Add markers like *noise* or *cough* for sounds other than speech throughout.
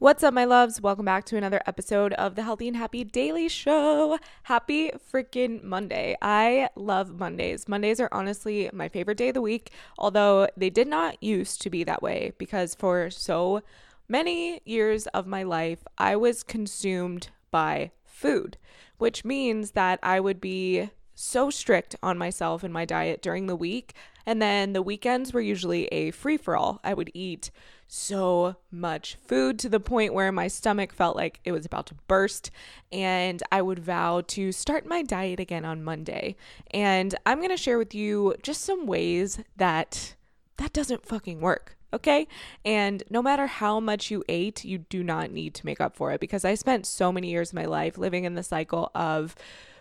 What's up, my loves? Welcome back to another episode of the Healthy and Happy Daily Show. Happy freaking Monday. I love Mondays. Mondays are honestly my favorite day of the week, although they did not used to be that way because for so many years of my life, I was consumed by food, which means that I would be so strict on myself and my diet during the week. And then the weekends were usually a free for all. I would eat so much food to the point where my stomach felt like it was about to burst. And I would vow to start my diet again on Monday. And I'm going to share with you just some ways that that doesn't fucking work. Okay. And no matter how much you ate, you do not need to make up for it because I spent so many years of my life living in the cycle of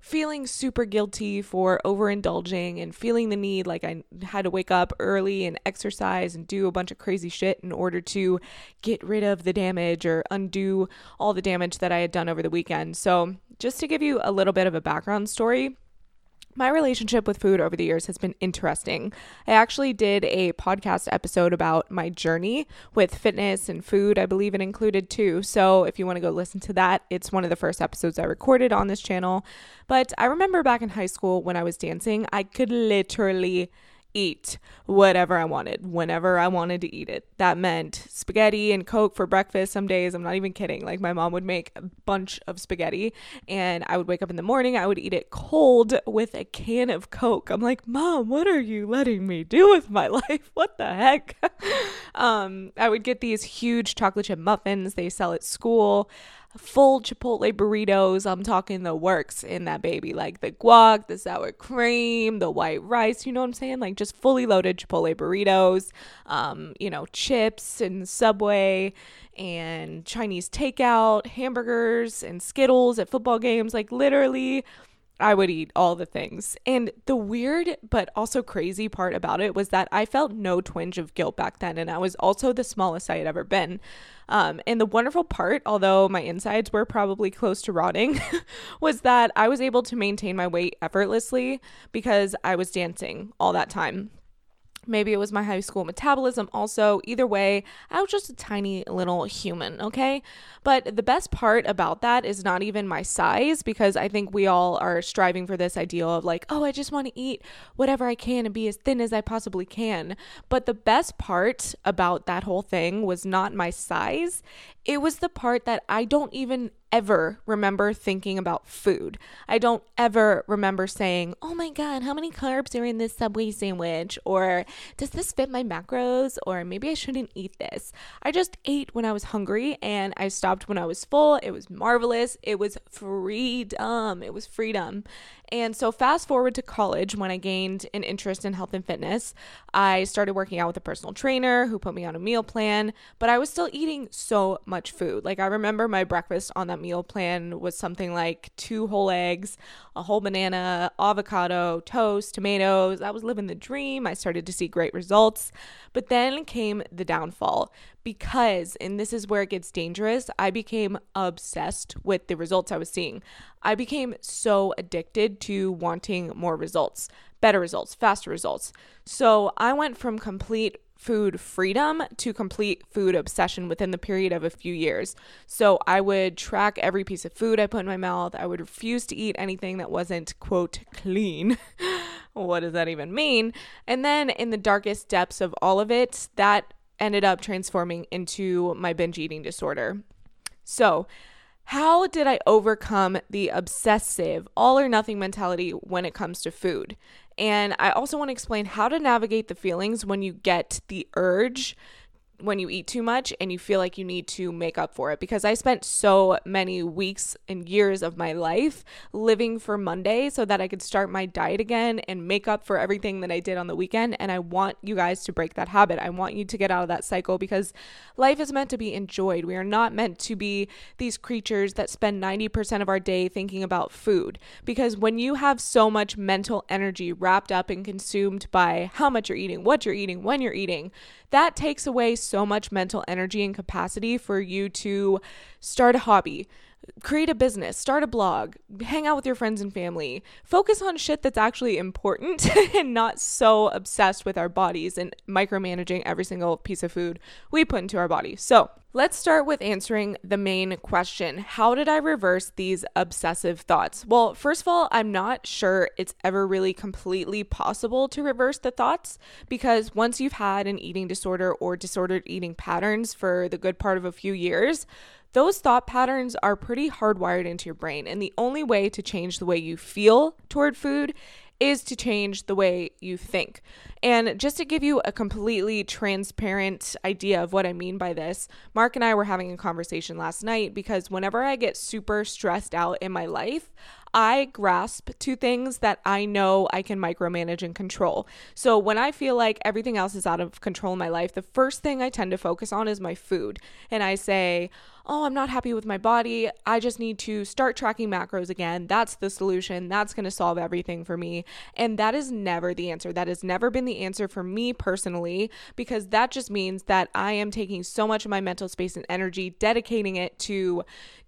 feeling super guilty for overindulging and feeling the need like I had to wake up early and exercise and do a bunch of crazy shit in order to get rid of the damage or undo all the damage that I had done over the weekend. So, just to give you a little bit of a background story, my relationship with food over the years has been interesting. I actually did a podcast episode about my journey with fitness and food. I believe it included too. So if you want to go listen to that, it's one of the first episodes I recorded on this channel. But I remember back in high school when I was dancing, I could literally eat whatever I wanted whenever I wanted to eat it. That meant spaghetti and Coke for breakfast some days. I'm not even kidding. Like my mom would make a bunch of spaghetti and I would wake up in the morning, I would eat it cold with a can of Coke. I'm like, "Mom, what are you letting me do with my *laughs* life? What the heck?" *laughs* um, I would get these huge chocolate chip muffins they sell at school full Chipotle burritos. I'm talking the works in that baby, like the guac, the sour cream, the white rice. You know what I'm saying? Like just fully loaded Chipotle burritos. Um, you know, chips and Subway and Chinese takeout, hamburgers and Skittles at football games. Like literally. I would eat all the things. And the weird but also crazy part about it was that I felt no twinge of guilt back then. And I was also the smallest I had ever been. Um, and the wonderful part, although my insides were probably close to rotting, *laughs* was that I was able to maintain my weight effortlessly because I was dancing all that time. Maybe it was my high school metabolism also. Either way, I was just a tiny little human, okay? But the best part about that is not even my size because I think we all are striving for this ideal of like, oh, I just want to eat whatever I can and be as thin as I possibly can. But the best part about that whole thing was not my size, it was the part that I don't even ever remember thinking about food. I don't ever remember saying, oh my God, how many carbs are in this Subway sandwich? Or does this fit my macros? Or maybe I shouldn't eat this. I just ate when I was hungry and I stopped when I was full. It was marvelous. It was freedom. It was freedom. And so, fast forward to college when I gained an interest in health and fitness, I started working out with a personal trainer who put me on a meal plan, but I was still eating so much food. Like, I remember my breakfast on that meal plan was something like two whole eggs, a whole banana, avocado, toast, tomatoes. I was living the dream. I started to see great results. But then came the downfall because, and this is where it gets dangerous, I became obsessed with the results I was seeing. I became so addicted to wanting more results, better results, faster results. So I went from complete food freedom to complete food obsession within the period of a few years. So I would track every piece of food I put in my mouth. I would refuse to eat anything that wasn't, quote, clean. *laughs* what does that even mean? And then in the darkest depths of all of it, that ended up transforming into my binge eating disorder. So, how did I overcome the obsessive, all or nothing mentality when it comes to food? And I also want to explain how to navigate the feelings when you get the urge when you eat too much and you feel like you need to make up for it because I spent so many weeks and years of my life living for Monday so that I could start my diet again and make up for everything that I did on the weekend and I want you guys to break that habit. I want you to get out of that cycle because life is meant to be enjoyed. We are not meant to be these creatures that spend 90% of our day thinking about food because when you have so much mental energy wrapped up and consumed by how much you're eating, what you're eating, when you're eating, that takes away much mental energy and capacity for you to start a hobby, create a business, start a blog, hang out with your friends and family, focus on shit that's actually important *laughs* and not so obsessed with our bodies and micromanaging every single piece of food we put into our body. So, Let's start with answering the main question How did I reverse these obsessive thoughts? Well, first of all, I'm not sure it's ever really completely possible to reverse the thoughts because once you've had an eating disorder or disordered eating patterns for the good part of a few years, those thought patterns are pretty hardwired into your brain. And the only way to change the way you feel toward food is to change the way you think. And just to give you a completely transparent idea of what I mean by this, Mark and I were having a conversation last night because whenever I get super stressed out in my life, I grasp to things that I know I can micromanage and control. So when I feel like everything else is out of control in my life, the first thing I tend to focus on is my food. And I say, oh, I'm not happy with my body. I just need to start tracking macros again. That's the solution. That's going to solve everything for me. And that is never the answer. That has never been the answer for me personally, because that just means that I am taking so much of my mental space and energy, dedicating it to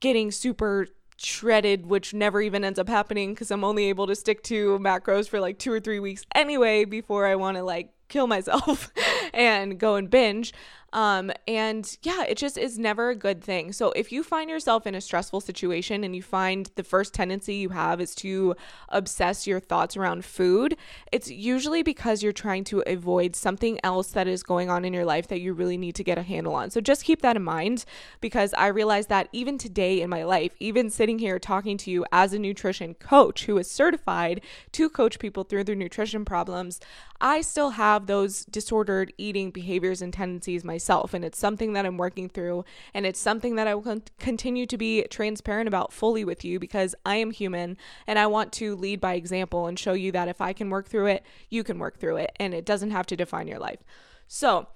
getting super shredded, which never even ends up happening because I'm only able to stick to macros for like two or three weeks anyway before I want to like kill myself *laughs* and go and binge. Um, and yeah, it just is never a good thing. So if you find yourself in a stressful situation and you find the first tendency you have is to obsess your thoughts around food, it's usually because you're trying to avoid something else that is going on in your life that you really need to get a handle on. So just keep that in mind because I realize that even today in my life, even sitting here talking to you as a nutrition coach who is certified to coach people through their nutrition problems, I still have those disordered eating behaviors and tendencies myself. And it's something that I'm working through. And it's something that I will continue to be transparent about fully with you because I am human and I want to lead by example and show you that if I can work through it, you can work through it. And it doesn't have to define your life. So,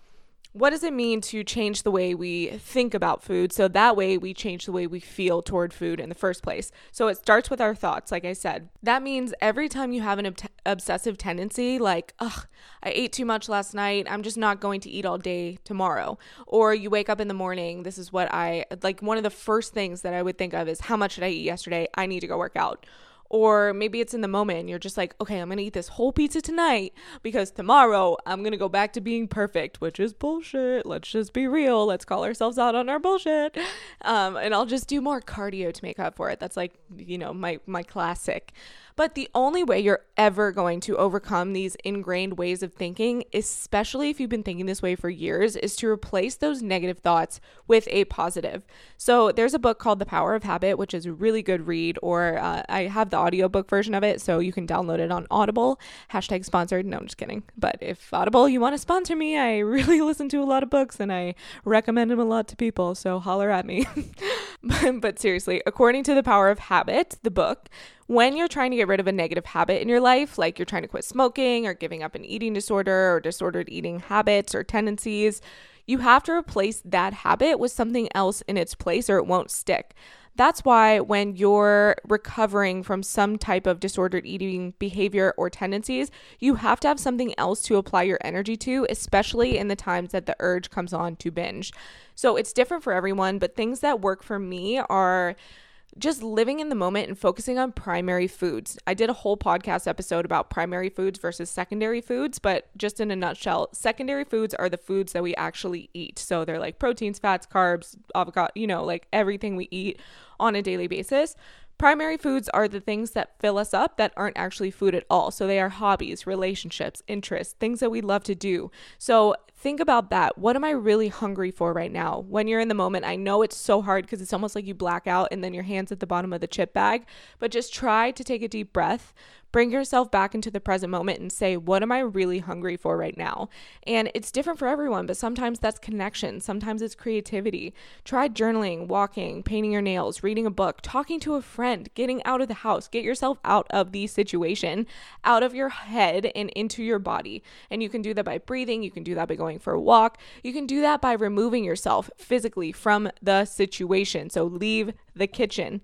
what does it mean to change the way we think about food so that way we change the way we feel toward food in the first place? So it starts with our thoughts, like I said. That means every time you have an ob- obsessive tendency, like, ugh, I ate too much last night, I'm just not going to eat all day tomorrow. Or you wake up in the morning, this is what I like, one of the first things that I would think of is, how much did I eat yesterday? I need to go work out or maybe it's in the moment and you're just like, okay, I'm gonna eat this whole pizza tonight because tomorrow I'm gonna go back to being perfect, which is bullshit. Let's just be real. Let's call ourselves out on our bullshit. Um, and I'll just do more cardio to make up for it. That's like, you know, my my classic. But the only way you're ever going to overcome these ingrained ways of thinking, especially if you've been thinking this way for years, is to replace those negative thoughts with a positive. So there's a book called The Power of Habit, which is a really good read, or uh, I have the audiobook version of it, so you can download it on Audible. Hashtag sponsored. No, I'm just kidding. But if Audible, you want to sponsor me, I *laughs* really listen to a lot of books and I recommend them a lot to people, so holler at me. *laughs* but, but seriously, according to The Power of Habit, the book, when you're trying to get rid of a negative habit in your life, like you're trying to quit smoking or giving up an eating disorder or disordered eating habits or tendencies, you have to replace that habit with something else in its place or it won't stick. That's why when you're recovering from some type of disordered eating behavior or tendencies, you have to have something else to apply your energy to, especially in the times that the urge comes on to binge. So it's different for everyone, but things that work for me are just living in the moment and focusing on primary foods. I did a whole podcast episode about primary foods versus secondary foods, but just in a nutshell, secondary foods are the foods that we actually eat. So they're like proteins, fats, carbs, avocado, you know, like everything we eat on a daily basis. Primary foods are the things that fill us up that aren't actually food at all. So they are hobbies, relationships, interests, things that we love to do. So think about that. What am I really hungry for right now? When you're in the moment, I know it's so hard because it's almost like you black out and then your hands at the bottom of the chip bag, but just try to take a deep breath. Bring yourself back into the present moment and say, what am I really hungry for right now? And it's different for everyone, but sometimes that's connection, sometimes it's creativity. Try journaling, walking, painting your nails, reading a book, talking to a friend, getting out of the house. Get yourself out of the situation, out of your head and into your body. And you can do that by breathing, you can do that by going for a walk, you can do that by removing yourself physically from the situation. So leave the kitchen.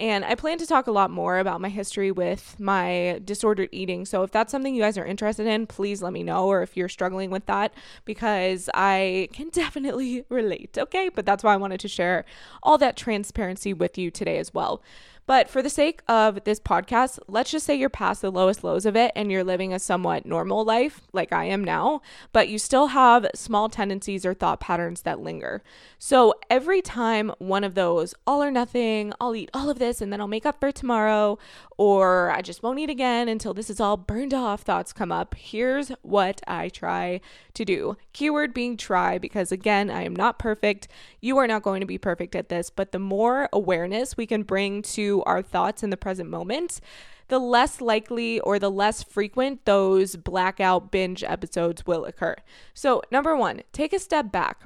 And I plan to talk a lot more about my history with my disordered eating. So if that's something you guys are interested in, please let me know, or if you're struggling with that, because I can *laughs* definitely relate. Okay. But that's why I wanted to share all that transparency with you today as well. But for the sake of this podcast, let's just say you're past the lowest lows of it and you're living a somewhat normal life, like I am now, but you still have small tendencies or thought patterns that linger. So every time one of those all or nothing, I'll eat all of this and then I'll make up for tomorrow, or I just won't eat again until this is all burned off thoughts come up, here's what I try to do. Keyword being try, because again, I am not perfect. You are not going to be perfect at this, but the more awareness we can bring to our thoughts in the present moment, the less likely or the less frequent those blackout binge episodes will occur. So, number one, take a step back.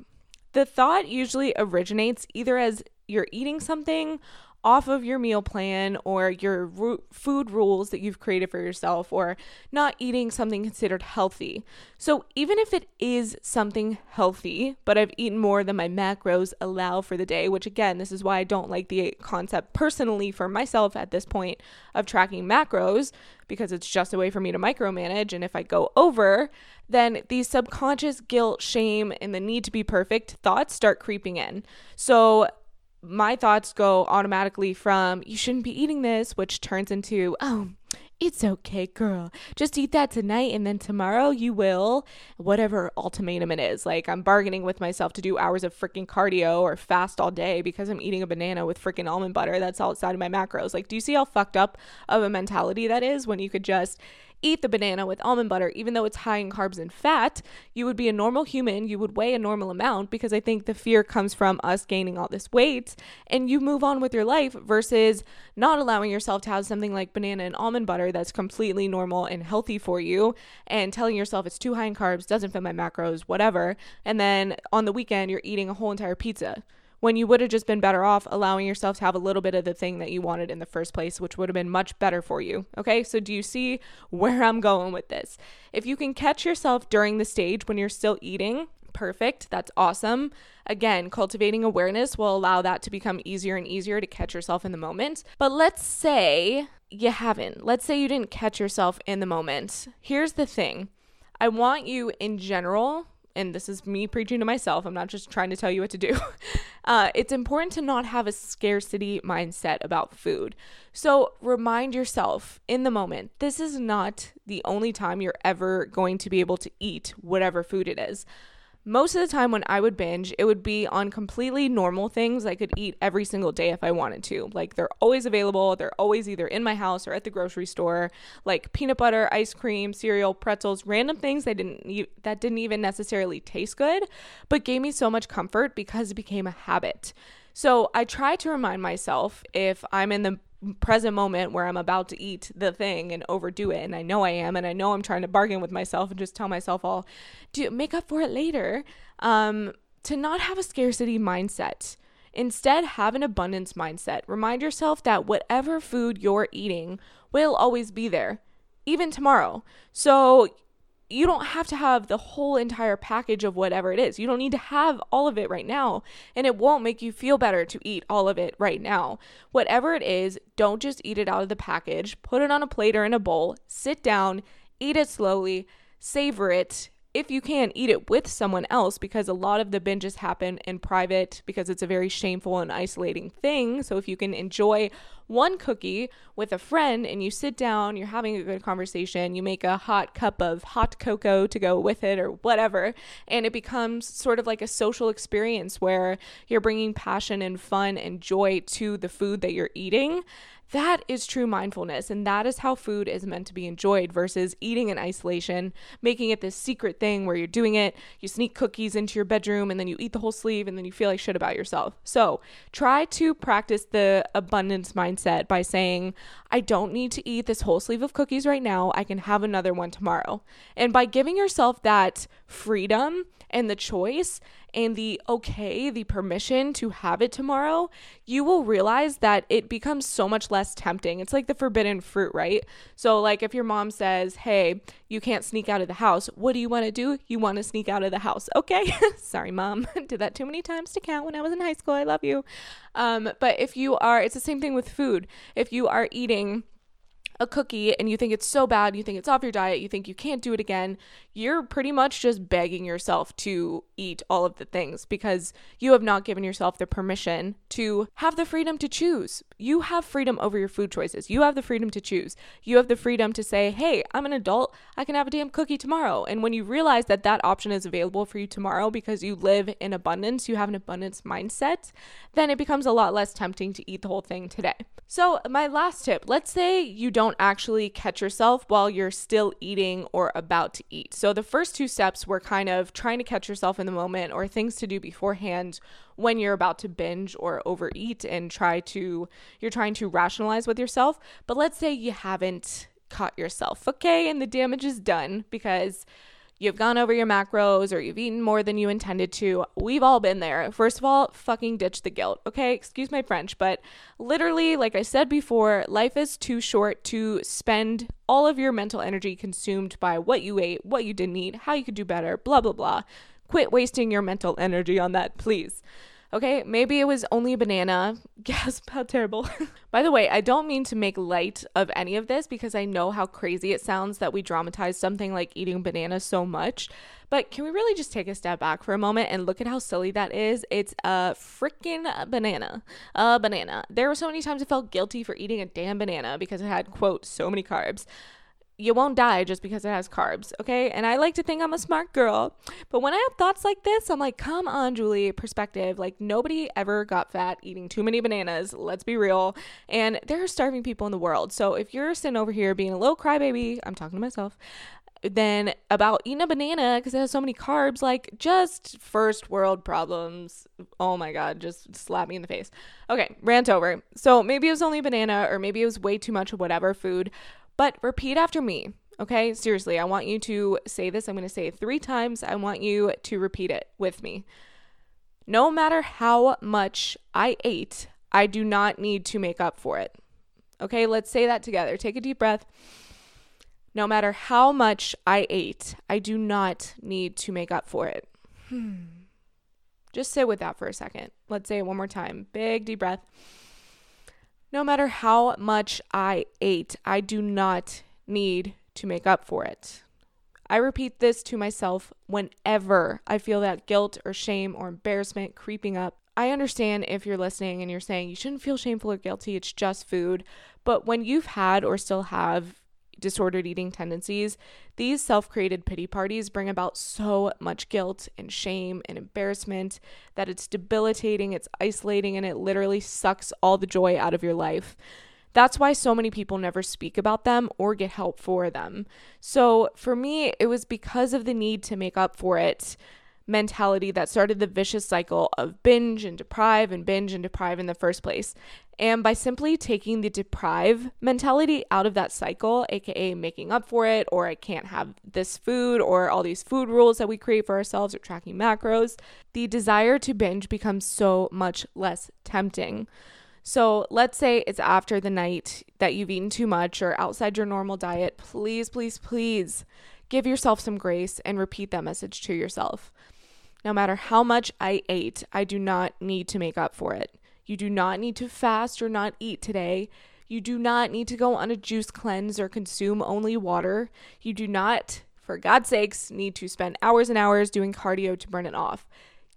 The thought usually originates either as you're eating something off of your meal plan or your ru- food rules that you've created for yourself or not eating something considered healthy. So, even if it is something healthy, but I've eaten more than my macros allow for the day, which again, this is why I don't like the concept personally for myself at this point of tracking macros because it's just a way for me to micromanage. And if I go over, then these subconscious guilt, shame, and the need to be perfect thoughts start creeping in. So, my thoughts go automatically from you shouldn't be eating this, which turns into, oh, it's okay, girl. Just eat that tonight and then tomorrow you will, whatever ultimatum it is. Like I'm bargaining with myself to do hours of freaking cardio or fast all day because I'm eating a banana with freaking almond butter that's outside of my macros. Like, do you see how fucked up of a mentality that is when you could just eat the banana with almond butter, even though it's high in carbs and fat, you would be a normal human. You would weigh a normal amount because I think the fear comes from us gaining all this weight and you move on with your life versus not allowing yourself to have something like banana and almond butter that's completely normal and healthy for you and telling yourself it's too high in carbs, doesn't fit my macros, whatever. And then on the weekend, you're eating a whole entire pizza when you would have just been better off allowing yourself to have a little bit of the thing that you wanted in the first place, which would have been much better for you. Okay, so do you see where I'm going with this? If you can catch yourself during the stage when you're still eating, perfect. That's awesome. Again, cultivating awareness will allow that to become easier and easier to catch yourself in the moment. But let's say you haven't. Let's say you didn't catch yourself in the moment. Here's the thing I want you in general and this is me preaching to myself, I'm not just trying to tell you what to do. *laughs* Uh, it's important to not have a scarcity mindset about food. So remind yourself in the moment, this is not the only time you're ever going to be able to eat whatever food it is most of the time when I would binge, it would be on completely normal things I could eat every single day if I wanted to. Like they're always available, they're always either in my house or at the grocery store, like peanut butter, ice cream, cereal, pretzels, random things that didn't that didn't even necessarily taste good, but gave me so much comfort because it became a habit. So I try to remind myself if I'm in the present moment where I'm about to eat the thing and overdo it. And I know I am. And I know I'm trying to bargain with myself and just tell myself I'll do make up for it later. Um, to not have a scarcity mindset. Instead, have an abundance mindset. Remind yourself that whatever food you're eating will always be there, even tomorrow. So you don't have to have the whole entire package of whatever it is. You don't need to have all of it right now, and it won't make you feel better to eat all of it right now. Whatever it is, don't just eat it out of the package. Put it on a plate or in a bowl, sit down, eat it slowly, savor it, if you can, eat it with someone else because a lot of the binges happen in private because it's a very shameful and isolating thing. So if you can enjoy one cookie with a friend and you sit down, you're having a good conversation, you make a hot cup of hot cocoa to go with it or whatever, and it becomes sort of like a social experience where you're bringing passion and fun and joy to the food that you're eating That is true mindfulness. And that is how food is meant to be enjoyed versus eating in isolation, making it this secret thing where you're doing it, you sneak cookies into your bedroom, and then you eat the whole sleeve, and then you feel like shit about yourself. So try to practice the abundance mindset by saying, I don't need to eat this whole sleeve of cookies right now. I can have another one tomorrow. And by giving yourself that freedom and the choice and the okay, the permission to have it tomorrow, you will realize that it becomes so much less tempting. It's like the forbidden fruit, right? So, like if your mom says, Hey, you can't sneak out of the house, what do you want to do? You want to sneak out of the house. Okay. *laughs* Sorry, mom. *laughs* Did that too many times to count when I was in high school. I love you. Um, but if you are, it's the same thing with food. If you are eating, a cookie and you think it's so bad, you think it's off your diet, you think you can't do it again, you're pretty much just begging yourself to eat all of the things because you have not given yourself the permission to have the freedom to choose. You have freedom over your food choices. You have the freedom to choose. You have the freedom to say, hey, I'm an adult. I can have a damn cookie tomorrow. And when you realize that that option is available for you tomorrow because you live in abundance, you have an abundance mindset, then it becomes a lot less tempting to eat the whole thing today. So, my last tip let's say you don't actually catch yourself while you're still eating or about to eat. So, the first two steps were kind of trying to catch yourself in the moment or things to do beforehand when you're about to binge or overeat and try to, you're trying to rationalize with yourself. But let's say you haven't caught yourself, okay? And the damage is done because you've gone over your macros or you've eaten more than you intended to. We've all been there. First of all, fucking ditch the guilt, okay? Excuse my French, but literally, like I said before, life is too short to spend all of your mental energy consumed by what you ate, what you didn't eat, how you could do better, blah, blah, blah. Quit wasting your mental energy on that, please. Okay, maybe it was only a banana. *laughs* Gasp, how terrible. *laughs* By the way, I don't mean to make light of any of this because I know how crazy it sounds that we dramatize something like eating bananas so much. But can we really just take a step back for a moment and look at how silly that is? It's a freaking banana. A banana. There were so many times I felt guilty for eating a damn banana because it had, quote, so many carbs you won't die just because it has carbs, okay? And I like to think I'm a smart girl. But when I have thoughts like this, I'm like, come on, Julie, perspective. Like, nobody ever got fat eating too many bananas. Let's be real. And there are starving people in the world. So if you're sitting over here being a little crybaby, I'm talking to myself, then about eating a banana because it has so many carbs, like just first world problems. Oh my God, just slap me in the face. Okay, rant over. So maybe it was only a banana or maybe it was way too much of whatever food but repeat after me. Okay, seriously, I want you to say this. I'm going to say it three times. I want you to repeat it with me. No matter how much I ate, I do not need to make up for it. Okay, let's say that together. Take a deep breath. No matter how much I ate, I do not need to make up for it. Hmm. Just sit with that for a second. Let's say it one more time. Big deep breath. No matter how much I ate, I do not need to make up for it. I repeat this to myself whenever I feel that guilt or shame or embarrassment creeping up. I understand if you're listening and you're saying you shouldn't feel shameful or guilty, it's just food. But when you've had or still have disordered eating tendencies, these self created pity parties bring about so much guilt and shame and embarrassment that it's debilitating, it's isolating, and it literally sucks all the joy out of your life. That's why so many people never speak about them or get help for them. So for me, it was because of the need to make up for it mentality that started the vicious cycle of binge and deprive and binge and deprive in the first place. And by simply taking the deprive mentality out of that cycle, aka making up for it, or I can't have this food, or all these food rules that we create for ourselves, or tracking macros, the desire to binge becomes so much less tempting. So let's say it's after the night that you've eaten too much or outside your normal diet. Please, please, please give yourself some grace and repeat that message to yourself. No matter how much I ate, I do not need to make up for it. You do not need to fast or not eat today. You do not need to go on a juice cleanse or consume only water. You do not, for God's sakes, need to spend hours and hours doing cardio to burn it off.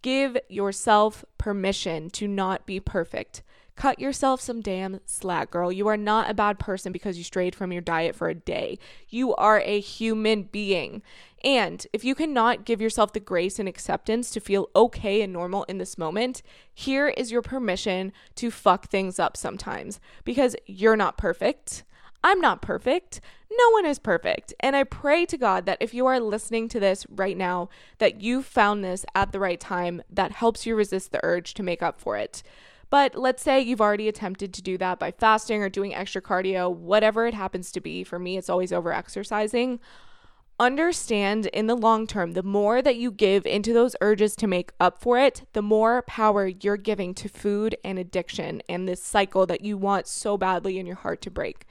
Give yourself permission to not be perfect. Cut yourself some damn slack, girl. You are not a bad person because you strayed from your diet for a day. You are a human being. And if you cannot give yourself the grace and acceptance to feel okay and normal in this moment, here is your permission to fuck things up sometimes because you're not perfect. I'm not perfect. No one is perfect. And I pray to God that if you are listening to this right now, that you found this at the right time that helps you resist the urge to make up for it. But let's say you've already attempted to do that by fasting or doing extra cardio, whatever it happens to be. For me, it's always over exercising. Understand in the long term, the more that you give into those urges to make up for it, the more power you're giving to food and addiction and this cycle that you want so badly in your heart to break.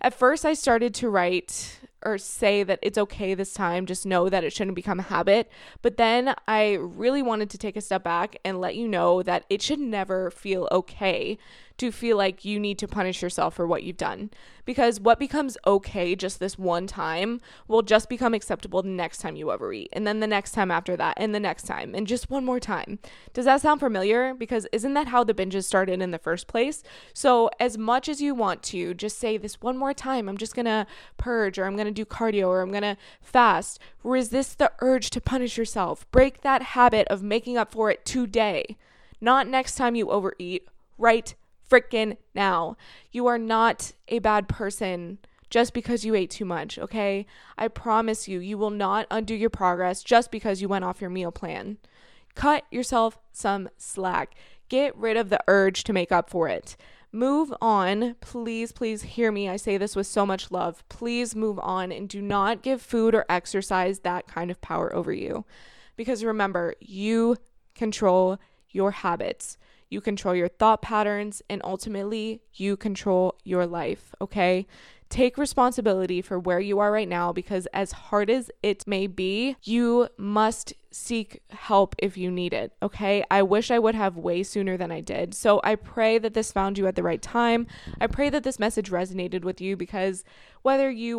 At first, I started to write or say that it's okay this time, just know that it shouldn't become a habit. But then I really wanted to take a step back and let you know that it should never feel okay to feel like you need to punish yourself for what you've done. Because what becomes okay just this one time will just become acceptable the next time you overeat, and then the next time after that, and the next time, and just one more time. Does that sound familiar? Because isn't that how the binges started in the first place? So, as much as you want to, just say this one more time I'm just gonna purge, or I'm gonna do cardio, or I'm gonna fast. Resist the urge to punish yourself. Break that habit of making up for it today, not next time you overeat, right freaking now. You are not a bad person just because you ate too much, okay? I promise you, you will not undo your progress just because you went off your meal plan. Cut yourself some slack. Get rid of the urge to make up for it. Move on. Please, please hear me. I say this with so much love. Please move on and do not give food or exercise that kind of power over you. Because remember, you control your habits you control your thought patterns, and ultimately, you control your life, okay? Take responsibility for where you are right now because, as hard as it may be, you must seek help if you need it. Okay. I wish I would have way sooner than I did. So I pray that this found you at the right time. I pray that this message resonated with you because whether you